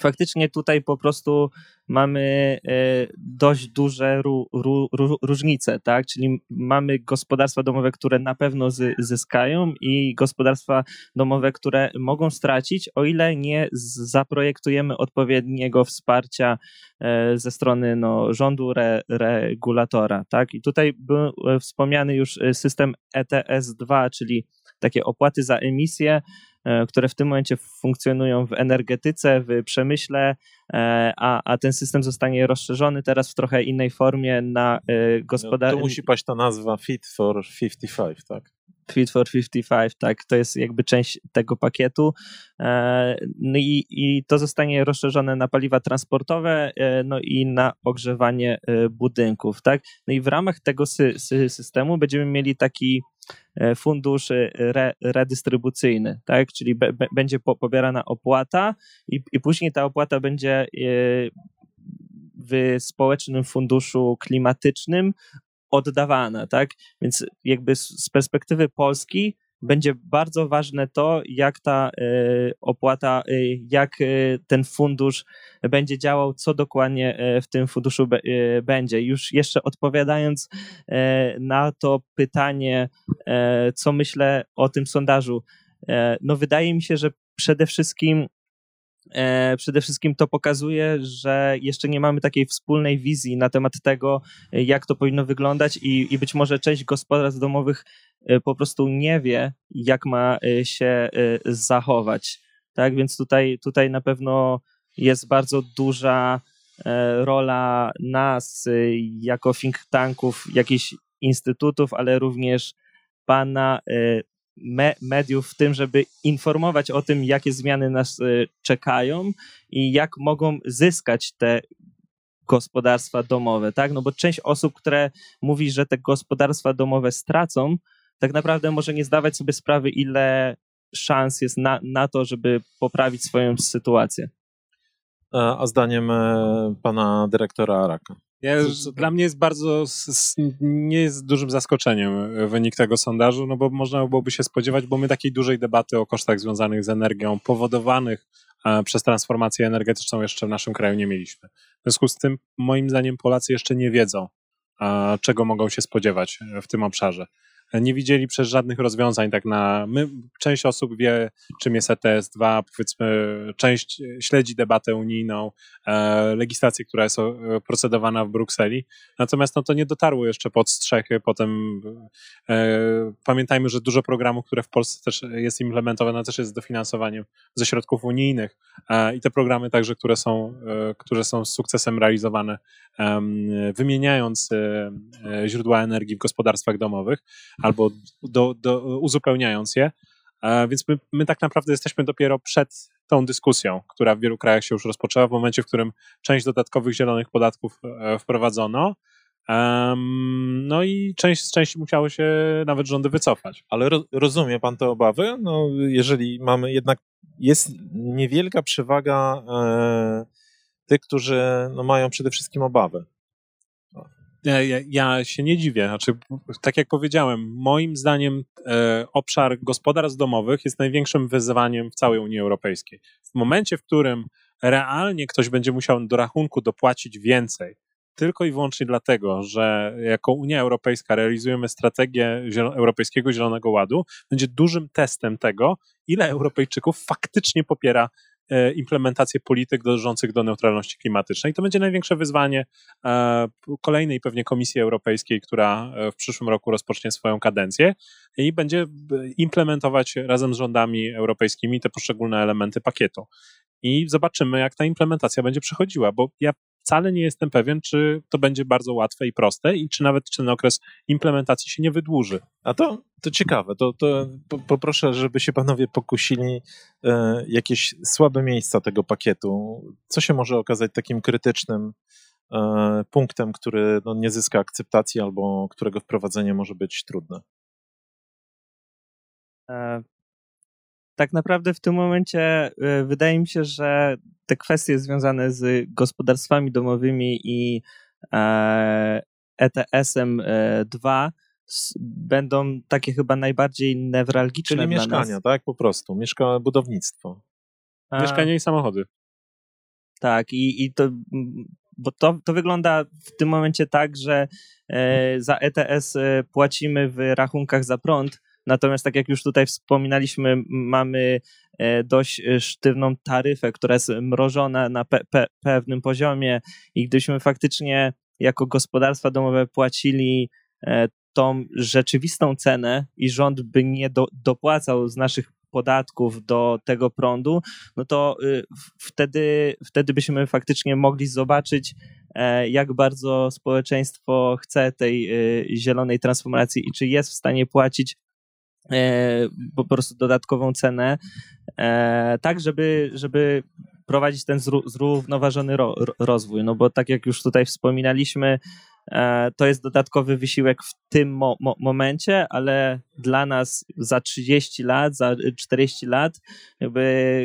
faktycznie tutaj po prostu mamy e, dość duże ró, ró, różnice, tak? Czyli mamy gospodarstwa domowe, które na pewno zyskają i gospodarstwa domowe, które mogą stracić, o ile nie zaprojektujemy odpowiedniego wsparcia e, ze strony no, rządu, re, regulatora, tak? I tutaj był e, wspomniany już system ETS-2, czyli takie opłaty za emisję, które w tym momencie funkcjonują w energetyce, w przemyśle, a, a ten system zostanie rozszerzony teraz w trochę innej formie na gospodarkę. No, tu musi paść ta nazwa Fit for 55, tak? Fit for 55, tak, to jest jakby część tego pakietu. E, no i, i to zostanie rozszerzone na paliwa transportowe, no i na ogrzewanie budynków, tak. No i w ramach tego sy systemu będziemy mieli taki E, fundusz e, re, redystrybucyjny, tak? czyli be, be, będzie po, pobierana opłata i, i później ta opłata będzie e, w społecznym funduszu klimatycznym oddawana, tak? Więc jakby z perspektywy Polski będzie bardzo ważne to, jak ta e, opłata, e, jak e, ten fundusz będzie działał, co dokładnie w tym funduszu będzie. Już jeszcze odpowiadając na to pytanie, co myślę o tym sondażu, no wydaje mi się, że przede wszystkim przede wszystkim to pokazuje, że jeszcze nie mamy takiej wspólnej wizji na temat tego, jak to powinno wyglądać i, i być może część gospodarstw domowych po prostu nie wie, jak ma y, się y, zachować. Tak więc tutaj, tutaj na pewno jest bardzo duża e, rola nas jako think tanków, jakichś instytutów, ale również pana me, mediów w tym, żeby informować o tym, jakie zmiany nas czekają i jak mogą zyskać te gospodarstwa domowe, tak? No bo część osób, które mówi, że te gospodarstwa domowe stracą, tak naprawdę może nie zdawać sobie sprawy, ile szans jest na, na to, żeby poprawić swoją sytuację. A zdaniem e, pana dyrektora Araka? Ja, dla mnie jest bardzo, nie jest dużym zaskoczeniem e, wynik tego sondażu, no bo można byłoby się spodziewać, bo my takiej dużej debaty o kosztach związanych z energią powodowanych e, przez transformację energetyczną jeszcze w naszym kraju nie mieliśmy. W związku z tym, moim zdaniem, Polacy jeszcze nie wiedzą, czego mogą się spodziewać w tym obszarze nie widzieli przez żadnych rozwiązań tak na... My, część osób wie, czym jest ETS-2, powiedzmy, część śledzi debatę unijną, e, legislację, która jest e, procedowana w Brukseli, natomiast no, to nie dotarło jeszcze pod strzechy, potem e, pamiętajmy, że dużo programów, które w Polsce też jest implementowane, też jest dofinansowaniem ze środków unijnych e, i te programy także, które są, e, które są z sukcesem realizowane, wymieniając e, źródła energii w gospodarstwach domowych, albo do, do, uzupełniając je. Więc my, my tak naprawdę jesteśmy dopiero przed tą dyskusją, która w wielu krajach się już rozpoczęła w momencie, w którym część dodatkowych zielonych podatków e, wprowadzono. no i część z części musiało się nawet rządy wycofać. Ale ro, rozumie pan te obawy? No, jeżeli mamy jednak, jest niewielka przewaga e, tych, którzy no, mają przede wszystkim obawy. Ja, się nie dziwię. Znaczy, tak jak powiedziałem, moim zdaniem e, obszar gospodarstw domowych jest największym wyzwaniem w całej Unii Europejskiej. W momencie, w którym realnie ktoś będzie musiał do rachunku dopłacić więcej, tylko i wyłącznie dlatego, że jako Unia Europejska realizujemy strategię Europejskiego Zielonego Ładu, będzie dużym testem tego, ile Europejczyków faktycznie popiera implementację polityk dążących do neutralności klimatycznej. To będzie największe wyzwanie e, kolejnej pewnie Komisji Europejskiej, która e, w przyszłym roku rozpocznie swoją kadencję i będzie implementować razem z rządami europejskimi te poszczególne elementy pakietu. I zobaczymy, jak ta implementacja będzie przechodziła, bo ja wcale nie jestem pewien, czy to będzie bardzo łatwe i proste i czy nawet ten okres implementacji się nie wydłuży. A to, to ciekawe, to, to poproszę, żeby się panowie pokusili e, jakieś słabe miejsca tego pakietu. Co się może okazać takim krytycznym e, punktem, który no, nie zyska akceptacji albo którego wprowadzenie może być trudne? Tak naprawdę w tym momencie e, wydaje mi się, że te kwestie związane z gospodarstwami domowymi i ETS-em e 2 e, będą takie chyba najbardziej newralgiczne Czyli dla mieszkania, nas. tak? Po prostu. Mieszka budownictwo. A... Mieszkania i samochody. Tak, i, i to, bo to, to wygląda w tym momencie tak, że e, za ETS płacimy w rachunkach za prąd, Natomiast tak jak już tutaj wspominaliśmy, mamy e, dość e, sztywną taryfę, która jest mrożona na pe pe pewnym poziomie i gdybyśmy faktycznie jako gospodarstwa domowe płacili e, tą rzeczywistą cenę i rząd by nie do, dopłacał z naszych podatków do tego prądu, no to y, wtedy, wtedy byśmy faktycznie mogli zobaczyć, jak bardzo społeczeństwo chce tej y, zielonej transformacji i czy jest w stanie płacić po prostu dodatkową cenę, e, tak żeby, żeby prowadzić ten zrównoważony rozwój. No bo tak jak już tutaj wspominaliśmy, e, to jest dodatkowy wysiłek w tym mo momencie, ale dla nas za 30 lat, za 40 lat, jakby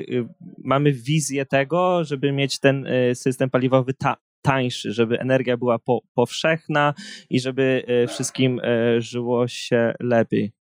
y, mamy wizję tego, żeby mieć ten y, system paliwowy ta tańszy, żeby energia była po powszechna i żeby y, wszystkim żyło się lepiej.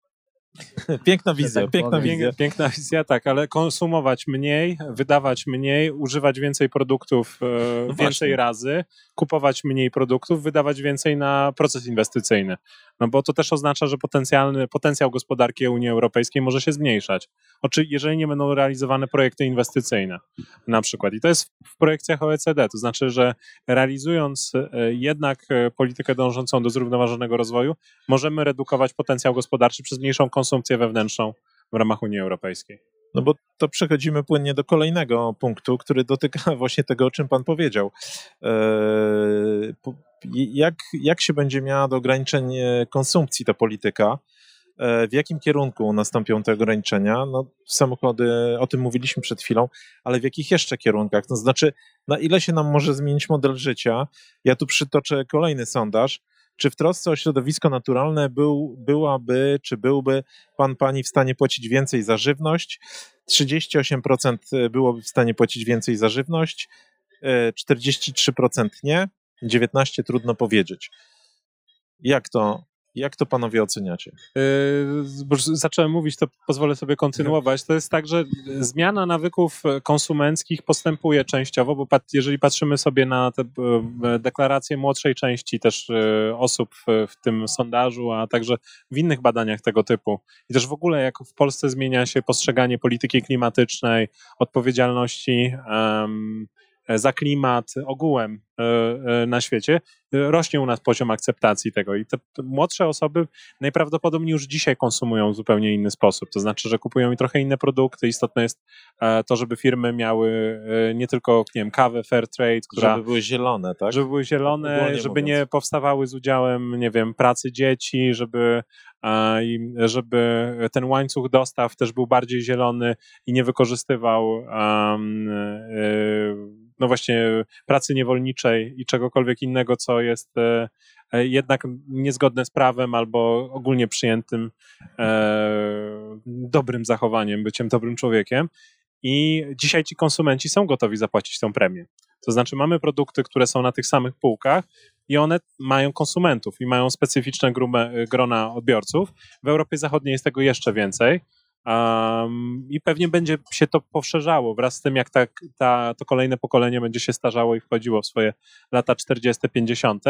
Piękna wizja, tak piękna wizja. Piękna wizja, tak, ale konsumować mniej, wydawać mniej, używać więcej produktów e, no więcej razy, kupować mniej produktów, wydawać więcej na proces inwestycyjny. No bo to też oznacza, że potencjalny, potencjał gospodarki Unii Europejskiej może się zmniejszać. Oczy, jeżeli nie będą realizowane projekty inwestycyjne na przykład. I to jest w projekcjach OECD, to znaczy, że realizując e, jednak e, politykę dążącą do zrównoważonego rozwoju, możemy redukować potencjał gospodarczy przez mniejszą konsumpcję wewnętrzną w ramach Unii Europejskiej. No bo to przechodzimy płynnie do kolejnego punktu, który dotyka właśnie tego, o czym Pan powiedział. Eee, jak, jak się będzie miała do ograniczeń e, konsumpcji ta polityka? E, w jakim kierunku nastąpią te ograniczenia? No, samochody, o tym mówiliśmy przed chwilą, ale w jakich jeszcze kierunkach? To znaczy, na ile się nam może zmienić model życia? Ja tu przytoczę kolejny sondaż. Czy w trosce o środowisko naturalne był, byłaby, czy byłby pan, pani w stanie płacić więcej za żywność? 38% byłoby w stanie płacić więcej za żywność, 43% e, nie, 19 trudno powiedzieć. Jak to, jak to panowie oceniacie? Yy, zacząłem mówić, to pozwolę sobie kontynuować. To jest tak, że zmiana nawyków konsumenckich postępuje częściowo, bo jeżeli patrzymy sobie na te e, deklaracje młodszej części też e, osób w tym sondażu, a także w innych badaniach tego typu i też w ogóle jak w Polsce zmienia się postrzeganie polityki klimatycznej, odpowiedzialności, E, za klimat ogółem e, e, na świecie, rośnie u nas poziom akceptacji tego i te młodsze osoby najprawdopodobniej już dzisiaj konsumują w zupełnie inny sposób, to znaczy, że kupują i trochę inne produkty. Istotne jest to, żeby firmy miały nie tylko, nie wiem, kawę fair trade, która... Żeby były zielone, tak? Żeby były zielone, Ogólnie żeby mówiąc. nie powstawały z udziałem, nie wiem, pracy dzieci, żeby i żeby ten łańcuch dostaw też był bardziej zielony i nie wykorzystywał um, no właśnie pracy niewolniczej i czegokolwiek innego, co jest e, e, jednak niezgodne z prawem albo ogólnie przyjętym e, dobrym zachowaniem, byciem dobrym człowiekiem. I dzisiaj ci konsumenci są gotowi zapłacić tę premię. To znaczy, mamy produkty, które są na tych samych półkach i one mają konsumentów i mają specyficzne grube, grona odbiorców. W Europie Zachodniej jest tego jeszcze więcej. Um, I pewnie będzie się to poszerzało wraz z tym, jak ta, ta, to kolejne pokolenie będzie się starzało i wchodziło w swoje lata 40., 50.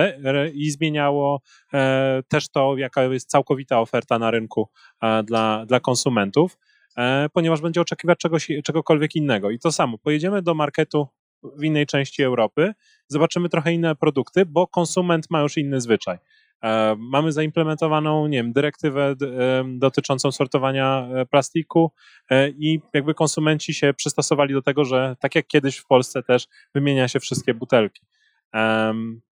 i zmieniało e, też to, jaka jest całkowita oferta na rynku e, dla, dla konsumentów, e, ponieważ będzie oczekiwać czegoś, czegokolwiek innego. I to samo, pojedziemy do marketu w innej części Europy, zobaczymy trochę inne produkty, bo konsument ma już inny zwyczaj. E, mamy zaimplementowaną, nie wiem, dyrektywę e, dotyczącą sortowania e, plastiku i jakby konsumenci się przystosowali do tego, że tak jak kiedyś w Polsce też wymienia się wszystkie butelki.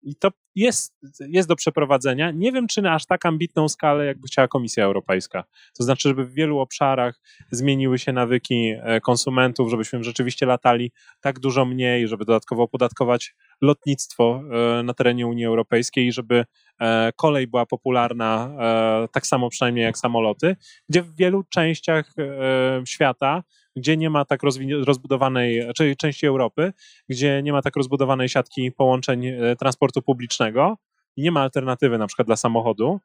I to jest, jest do przeprowadzenia. Nie wiem, czy na aż tak ambitną skalę, jakby chciała Komisja Europejska. To znaczy, żeby w wielu obszarach zmieniły się nawyki e, konsumentów, żebyśmy rzeczywiście latali tak dużo mniej, żeby dodatkowo opodatkować lotnictwo e, na terenie Unii Europejskiej żeby e, kolej była popularna tak samo przynajmniej jak samoloty, gdzie w wielu częściach świata gdzie nie ma tak rozbudowanej, czyli części Europy, gdzie nie ma tak rozbudowanej siatki połączeń transportu publicznego i nie ma alternatywy na przykład dla samochodu,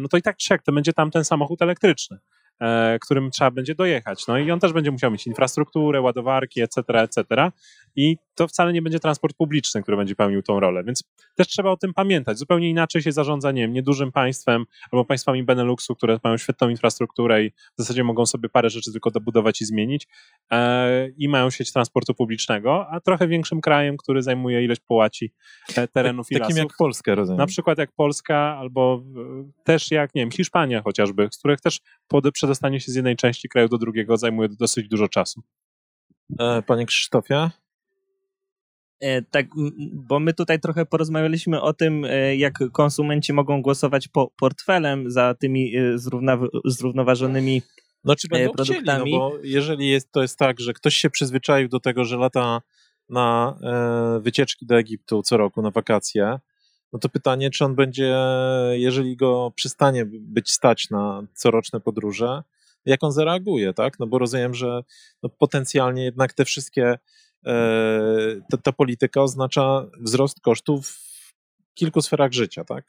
no to i tak czy siak to będzie tam ten samochód elektryczny. E, którym trzeba będzie dojechać. No i on też będzie musiał mieć infrastrukturę, ładowarki, etc., etc. I to wcale nie będzie transport publiczny, który będzie pełnił tą rolę, więc też trzeba o tym pamiętać. Zupełnie inaczej się zarządza, nie wiem, niedużym państwem albo państwami Beneluxu, które mają świetną infrastrukturę i w zasadzie mogą sobie parę rzeczy tylko dobudować i zmienić e, i mają sieć transportu publicznego, a trochę większym krajem, który zajmuje ileś połaci e, terenów tak, i Takim jak Polska, rozumiem. Na przykład jak Polska albo też jak, nie wiem, Hiszpania chociażby, z których też pod, przedostanie się z jednej części kraju do drugiego zajmuje dosyć dużo czasu. E, panie Krzysztofie? E, tak, bo my tutaj trochę porozmawialiśmy o tym, e, jak konsumenci mogą głosować po portfelem za tymi zrównoważonymi no, czy będą produktami. Chcieli, no bo jeżeli jest, to jest tak, że ktoś się przyzwyczaił do tego, że lata na wycieczki do Egiptu co roku na wakacje, no to pytanie, czy on będzie, jeżeli go przestanie być stać na coroczne podróże, jak on zareaguje, tak? No bo rozumiem, że no potencjalnie jednak te wszystkie, e, ta, ta polityka oznacza wzrost kosztów w kilku sferach życia, tak?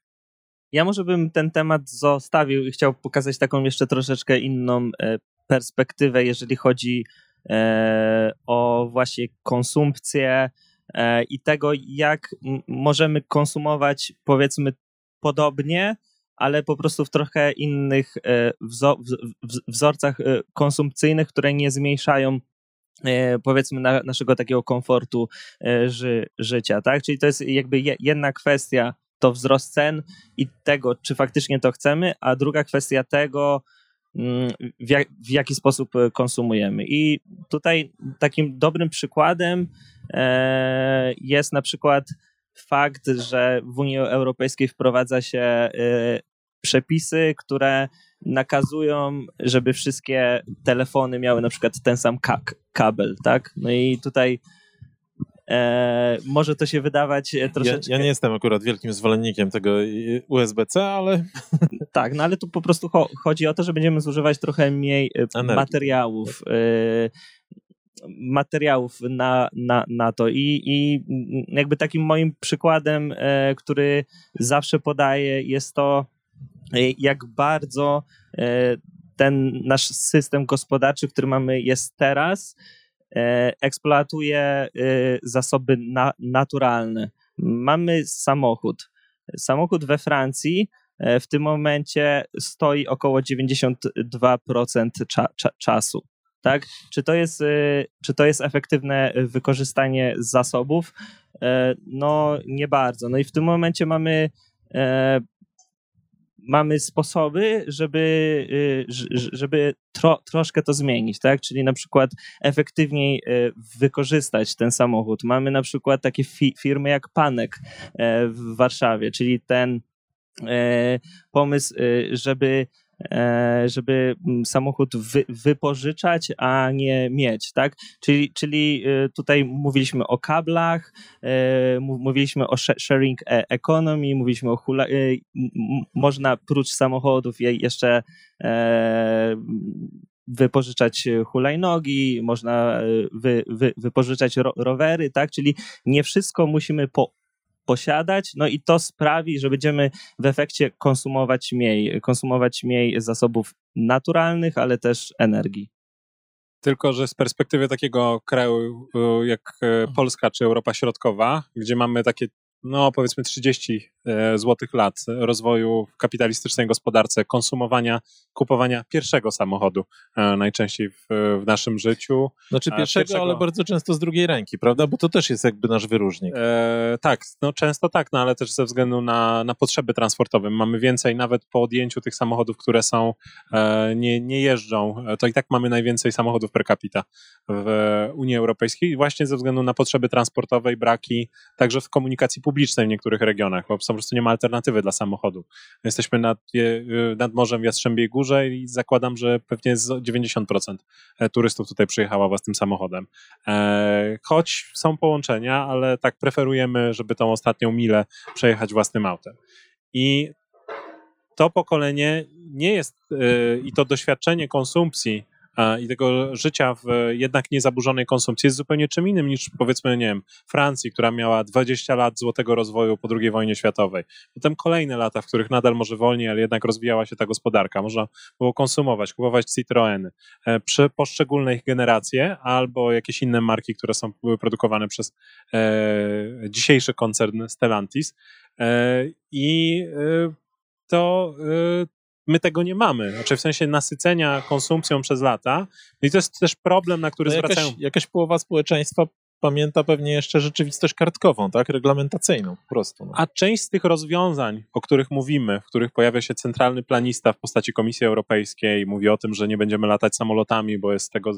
Ja może bym ten temat zostawił i chciał pokazać taką jeszcze troszeczkę inną e, perspektywę, jeżeli chodzi e, o właśnie konsumpcję i tego, jak możemy konsumować, powiedzmy, podobnie, ale po prostu w trochę innych e, wzorcach e, konsumpcyjnych, które nie zmniejszają e, powiedzmy na, naszego takiego komfortu ży, życia, tak? Czyli to jest jakby jedna kwestia to wzrost cen i tego, czy faktycznie to chcemy, a druga kwestia tego, mm, w, jak, w jaki sposób konsumujemy. I tutaj takim dobrym przykładem jest na przykład fakt, że w Unii Europejskiej wprowadza się y, przepisy, które nakazują, żeby wszystkie telefony miały na przykład ten sam kabel, tak? No i tutaj e, może to się wydawać troszeczkę... Ja, ja, nie jestem akurat wielkim zwolennikiem tego USB-C, ale... tak, no ale tu po prostu cho chodzi o to, że będziemy zużywać trochę mniej e, Energii. materiałów. E, materiałów na, na, na to. I, I jakby takim moim przykładem, e, który zawsze podaję, jest to, e, jak bardzo e, ten nasz system gospodarczy, który mamy jest teraz, eksploatuje zasoby na, naturalne. Mamy samochód. Samochód we Francji w tym momencie stoi około 92% cza, cza, czasu tak? Czy to jest, y, czy to jest efektywne wykorzystanie zasobów? E, no nie bardzo. No i w tym momencie mamy e, mamy sposoby, żeby, y, żeby tro, troszkę to zmienić, tak? Czyli na przykład efektywniej e, wykorzystać ten samochód. Mamy na przykład takie fi firmy jak Panek w Warszawie, czyli ten pomysł, żeby żeby mm, samochód wy, wypożyczać, a nie mieć, tak? Czyli, czyli e, tutaj mówiliśmy o kablach, e, mówiliśmy o sharing economy, mówiliśmy o hula... Można prócz samochodów jeszcze wypożyczać hulajnogi, można wy, wy, wypożyczać ro, rowery, tak? Czyli nie wszystko musimy po, posiadać, no i to sprawi, że będziemy w efekcie konsumować mniej, konsumować mniej zasobów naturalnych, ale też energii. Tylko, że z perspektywy takiego kraju jak e, Polska czy Europa Środkowa, gdzie mamy takie no powiedzmy 30 e, złotych lat rozwoju w kapitalistycznej gospodarce, konsumowania, kupowania pierwszego samochodu e, najczęściej w, w naszym życiu. Znaczy pierwszego, pierwszego, ale bardzo często z drugiej ręki, prawda? Bo to też jest jakby nasz wyróżnik. E, tak, no często tak, no ale też ze względu na, na potrzeby transportowe. Mamy więcej, nawet po odjęciu tych samochodów, które są, e, nie, nie jeżdżą, to i tak mamy najwięcej samochodów per capita w Unii Europejskiej właśnie ze względu na potrzeby transportowe i braki także w komunikacji publicznej w niektórych regionach, bo prostu nie ma alternatywy dla samochodu. Jesteśmy nad, nad Morzem w Jastrzębiej Górze i zakładam, że pewnie 90% e, turystów tutaj przyjechało własnym samochodem. E, choć są połączenia, ale tak preferujemy, żeby tą ostatnią milę przejechać własnym autem. I to pokolenie nie jest e, i to doświadczenie konsumpcji i tego życia w jednak niezaburzonej konsumpcji jest zupełnie czym innym niż powiedzmy, nie wiem, Francji, która miała 20 lat złotego rozwoju po II wojnie światowej. Potem kolejne lata, w których nadal może wolniej, ale jednak rozwijała się ta gospodarka. Można było konsumować, kupować Citroeny e, przy poszczególnych generacje albo jakieś inne marki, które są były produkowane przez e, dzisiejszy koncern Stellantis. E, I e, to, e, my tego nie mamy. Znaczy w sensie nasycenia konsumpcją przez lata. I to jest też problem, na który no jakaś, zwracają... Jakaś połowa społeczeństwa pamięta pewnie jeszcze rzeczywistość kartkową, tak? Reglamentacyjną po prostu. No. A część z tych rozwiązań, o których mówimy, w których pojawia się centralny planista w postaci Komisji Europejskiej, mówi o tym, że nie będziemy latać samolotami, bo jest tego,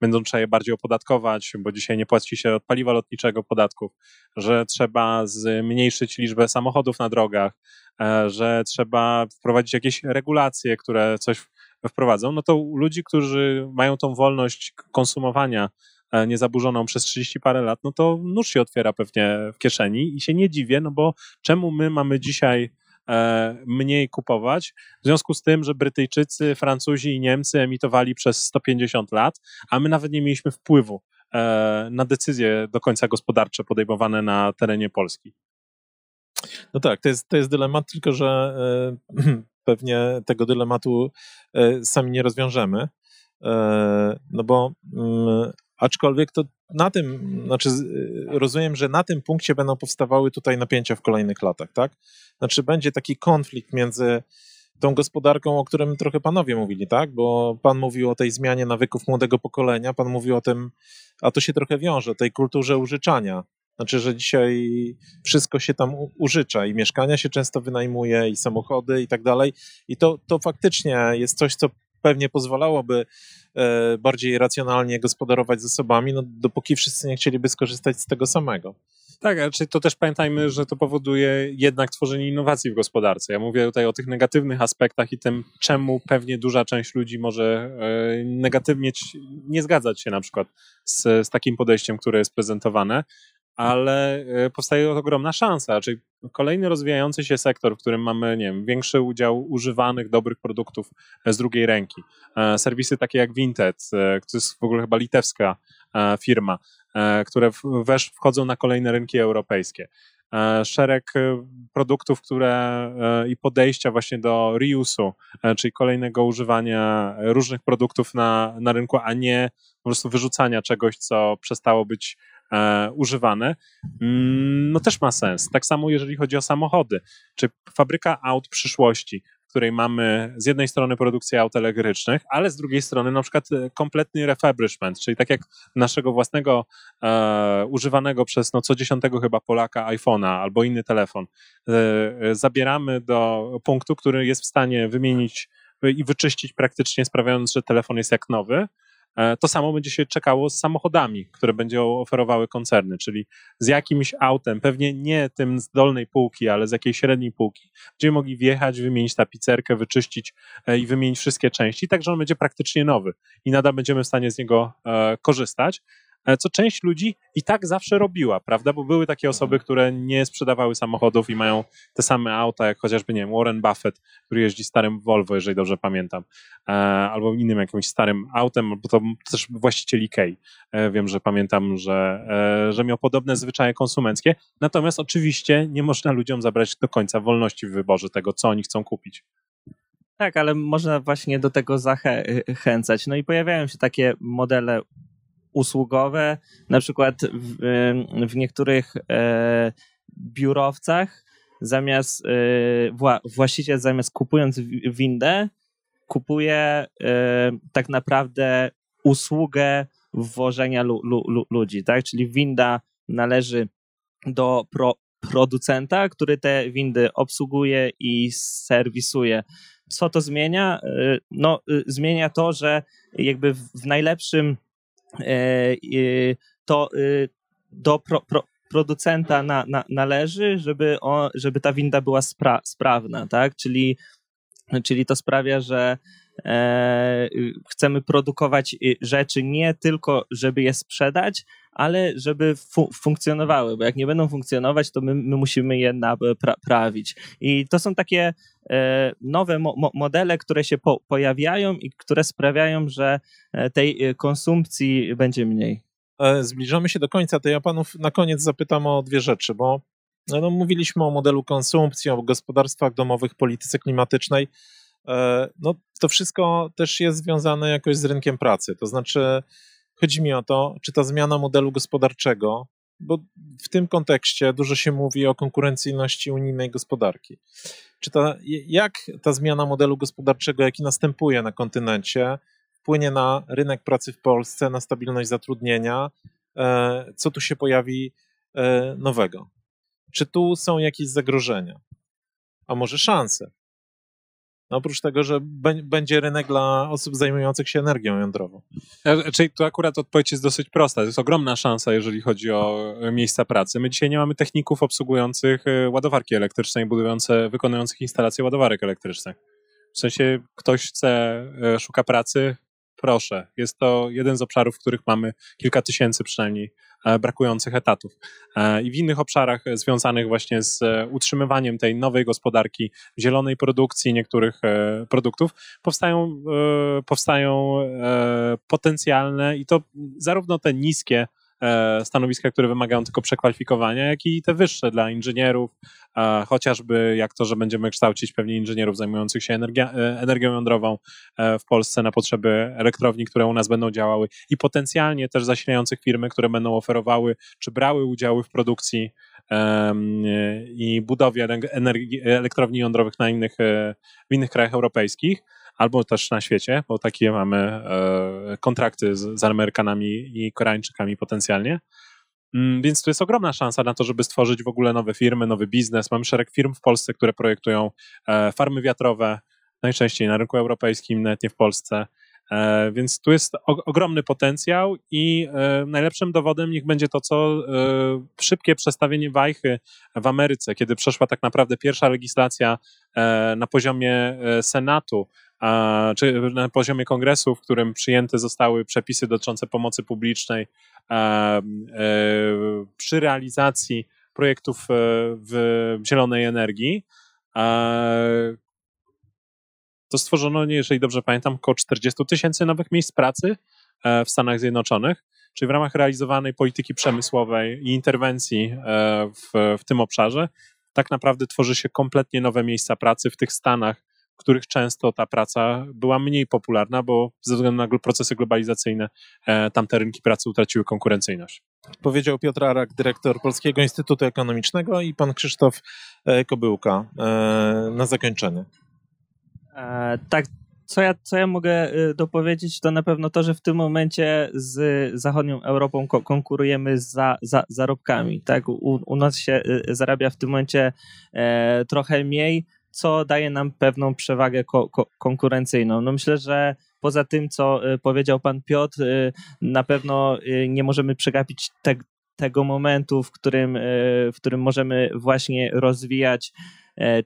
będą trzeba je bardziej opodatkować, bo dzisiaj nie płaci się od paliwa lotniczego podatków, że trzeba zmniejszyć liczbę samochodów na drogach, e, że trzeba wprowadzić jakieś regulacje, które coś wprowadzą, no to ludzi, którzy mają tą wolność konsumowania niezaburzoną przez 30 parę lat, no to nóż się otwiera pewnie w kieszeni i się nie dziwię, no bo czemu my mamy dzisiaj e, mniej kupować, w związku z tym, że Brytyjczycy, Francuzi i Niemcy emitowali przez 150 lat, a my nawet nie mieliśmy wpływu e, na decyzje do końca gospodarcze podejmowane na terenie Polski. No tak, to jest, to jest dylemat, tylko że pewnie tego dylematu sami nie rozwiążemy. No bo mm, Aczkolwiek to na tym, znaczy rozumiem, że na tym punkcie będą powstawały tutaj napięcia w kolejnych latach, tak? Znaczy będzie taki konflikt między tą gospodarką, o którym trochę panowie mówili, tak? Bo pan mówił o tej zmianie nawyków młodego pokolenia, pan mówił o tym, a to się trochę wiąże, tej kulturze użyczania. Znaczy, że dzisiaj wszystko się tam użycza i mieszkania się często wynajmuje, i samochody, i tak dalej. I to, to faktycznie jest coś, co pewnie pozwalałoby e, bardziej racjonalnie gospodarować zasobami, no dopóki wszyscy nie chcieliby skorzystać z tego samego. Tak, ale to też pamiętajmy, że to powoduje jednak tworzenie innowacji w gospodarce. Ja mówię tutaj o tych negatywnych aspektach i tym, czemu pewnie duża część ludzi może e, negatywnie nie zgadzać się na przykład z, z takim podejściem, które jest prezentowane, ale e, powstaje ogromna szansa. Czyli kolejny rozwijający się sektor, w którym mamy nie wiem, większy udział używanych, dobrych produktów z drugiej ręki. E, serwisy takie jak Vinted, e, to jest w ogóle chyba litewska firma, które wesz, wchodzą na kolejne rynki europejskie. Szereg produktów, które i podejścia właśnie do reuse'u, czyli kolejnego używania różnych produktów na, na rynku, a nie po prostu wyrzucania czegoś, co przestało być e, używane, mm, no też ma sens. Tak samo jeżeli chodzi o samochody. Czy fabryka aut przyszłości, w której mamy z jednej strony produkcję aut elektrycznych, ale z drugiej strony na przykład e, kompletny refurbishment, czyli tak jak naszego własnego e, używanego przez no, co dziesiątego chyba Polaka iPhone'a albo inny telefon, e, e zabieramy do punktu, który jest w stanie wymienić i wyczyścić praktycznie, sprawiając, że telefon jest jak nowy, to samo będzie się czekało z samochodami, które będą oferowały koncerny, czyli z jakimś autem, pewnie nie tym z dolnej półki, ale z jakiejś średniej półki. Będziemy mogli wjechać, wymienić tapicerkę, wyczyścić e, i wymienić wszystkie części, tak że on będzie praktycznie nowy i nadal będziemy w stanie z niego e, korzystać. E, co część ludzi i tak zawsze robiła, prawda? Bo były takie osoby, które nie sprzedawały samochodów i mają te same auta, jak chociażby, nie wiem, Warren Buffett, który jeździ starym Volvo, jeżeli dobrze pamiętam, e, albo innym jakimś starym autem, bo to też właściciel Ikei. E, wiem, że pamiętam, że, że miał podobne zwyczaje konsumenckie, natomiast oczywiście nie można ludziom zabrać do końca wolności w wyborze tego, co oni chcą kupić. Tak, ale można właśnie do tego zachęcać. No i pojawiają się takie modele usługowe, na przykład w, w niektórych e, biurowcach zamiast e, wła, właściciel zamiast kupując windę, kupuje e, tak naprawdę usługę wwożenia lu, lu, ludzi, tak? Czyli winda należy do pro, producenta, który te windy obsługuje i serwisuje. Co to zmienia? E, no, zmienia to, że jakby w najlepszym to y, do pro, pro, producenta na, na, należy, żeby, żeby ta winda była spra, sprawna, tak? Czyli, czyli to sprawia, że e, chcemy produkować y, rzeczy nie tylko, żeby je sprzedać, ale żeby fu funkcjonowały, bo jak nie będą funkcjonować, to my, my musimy je naprawić. I to są takie e, nowe mo modele, które się po pojawiają i które sprawiają, że e, tej e, konsumpcji będzie mniej. E, zbliżamy się do końca, to ja panów na koniec zapytam o dwie rzeczy, bo no, no mówiliśmy o modelu konsumpcji, o gospodarstwach domowych, polityce klimatycznej. No, to wszystko też jest związane jakoś z rynkiem pracy. To znaczy, Chodzi mi o to, czy ta zmiana modelu gospodarczego, bo w tym kontekście dużo się mówi o konkurencyjności unijnej gospodarki. Czy ta, jak ta zmiana modelu gospodarczego, jaki następuje na kontynencie, wpłynie na rynek pracy w Polsce, na stabilność zatrudnienia? E, co tu się pojawi e, nowego? Czy tu są jakieś zagrożenia? A może szanse? Oprócz tego, że będzie rynek dla osób zajmujących się energią jądrową. E, czyli tu akurat odpowiedź jest dosyć prosta. To jest ogromna szansa, jeżeli chodzi o e, miejsca pracy. My dzisiaj nie mamy techników obsługujących e, ładowarki elektryczne i budujące, wykonujących instalacje ładowarek elektrycznych. W sensie ktoś chce, szuka pracy, proszę. Jest to jeden z obszarów, w których mamy kilka tysięcy przynajmniej E, brakujących etatów. E, I w innych obszarach związanych właśnie z e, utrzymywaniem tej nowej gospodarki, zielonej produkcji niektórych produktów, powstają, powstają potencjalne i to zarówno te niskie E, stanowiska, które wymagają tylko przekwalifikowania, jak i te wyższe dla inżynierów, chociażby jak to, że będziemy kształcić pewnie inżynierów zajmujących się energia, e, energią jądrową e, w Polsce na potrzeby elektrowni, które u nas będą działały i potencjalnie też zasilających firmy, które będą oferowały czy brały udziały w produkcji i budowie energii, elektrowni jądrowych na innych, w innych krajach europejskich albo też na świecie, bo takie mamy e, kontrakty z, z Amerykanami i Koreańczykami potencjalnie. Mm, więc tu jest ogromna szansa na to, żeby stworzyć w ogóle nowe firmy, nowy biznes. Mamy szereg firm w Polsce, które projektują e, farmy wiatrowe, najczęściej na rynku europejskim, nawet nie w Polsce. E, więc tu jest ogromny potencjał i najlepszym dowodem niech będzie to, co szybkie przestawienie wajchy w Ameryce, kiedy przeszła tak naprawdę pierwsza legislacja na poziomie Senatu czy na poziomie kongresu, w którym przyjęte zostały przepisy dotyczące pomocy publicznej e, przy realizacji projektów e, w zielonej energii, to stworzono, jeżeli dobrze pamiętam, około 40 tysięcy nowych miejsc pracy e, w Stanach Zjednoczonych. czyli w ramach realizowanej polityki przemysłowej i interwencji w, w tym obszarze, tak naprawdę tworzy się kompletnie nowe miejsca pracy w tych stanach, w których często ta praca była mniej popularna, bo ze względu na procesy globalizacyjne e, tamte rynki pracy utraciły konkurencyjność. Powiedział Piotr Arak, dyrektor Polskiego Instytutu Ekonomicznego i pan Krzysztof e, Kobyłka e, na zakończenie. E, tak, co ja, co ja mogę dopowiedzieć, to na pewno to, że w tym momencie z zachodnią Europą ko konkurujemy za, za zarobkami. Tak? U, u, nas się zarabia w tym momencie e, trochę mniej, co daje nam pewną przewagę ko ko konkurencyjną. No myślę, że poza tym, co y, powiedział pan Piotr, y, na pewno y, nie możemy przegapić te, tego momentu, w którym, w którym możemy właśnie rozwijać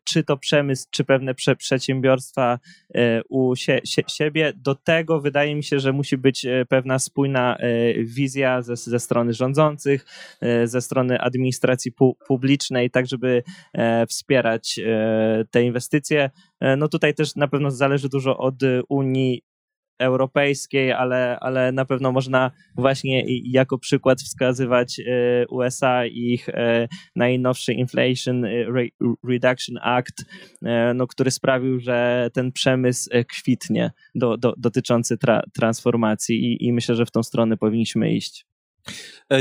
czy to przemysł, czy pewne prze, przedsiębiorstwa e, u sie, sie, siebie. Do tego wydaje mi się, że musi być e, pewna spójna wizja ze, ze strony rządzących, ze strony administracji pu, publicznej, tak żeby wspierać te inwestycje. No tutaj też na pewno zależy dużo od Unii europejskiej, ale, ale na pewno można właśnie jako przykład wskazywać e, USA i ich e, najnowszy Inflation Reduction Act, e, no, który sprawił, że ten przemysł kwitnie do, do, dotyczący tra transformacji i, i myślę, że w tą stronę powinniśmy iść.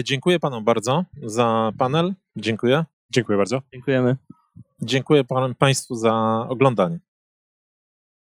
Dziękuję panom bardzo za panel. Dziękuję. Dziękuję bardzo. Dziękujemy. Dziękuję pan, Państwu za oglądanie.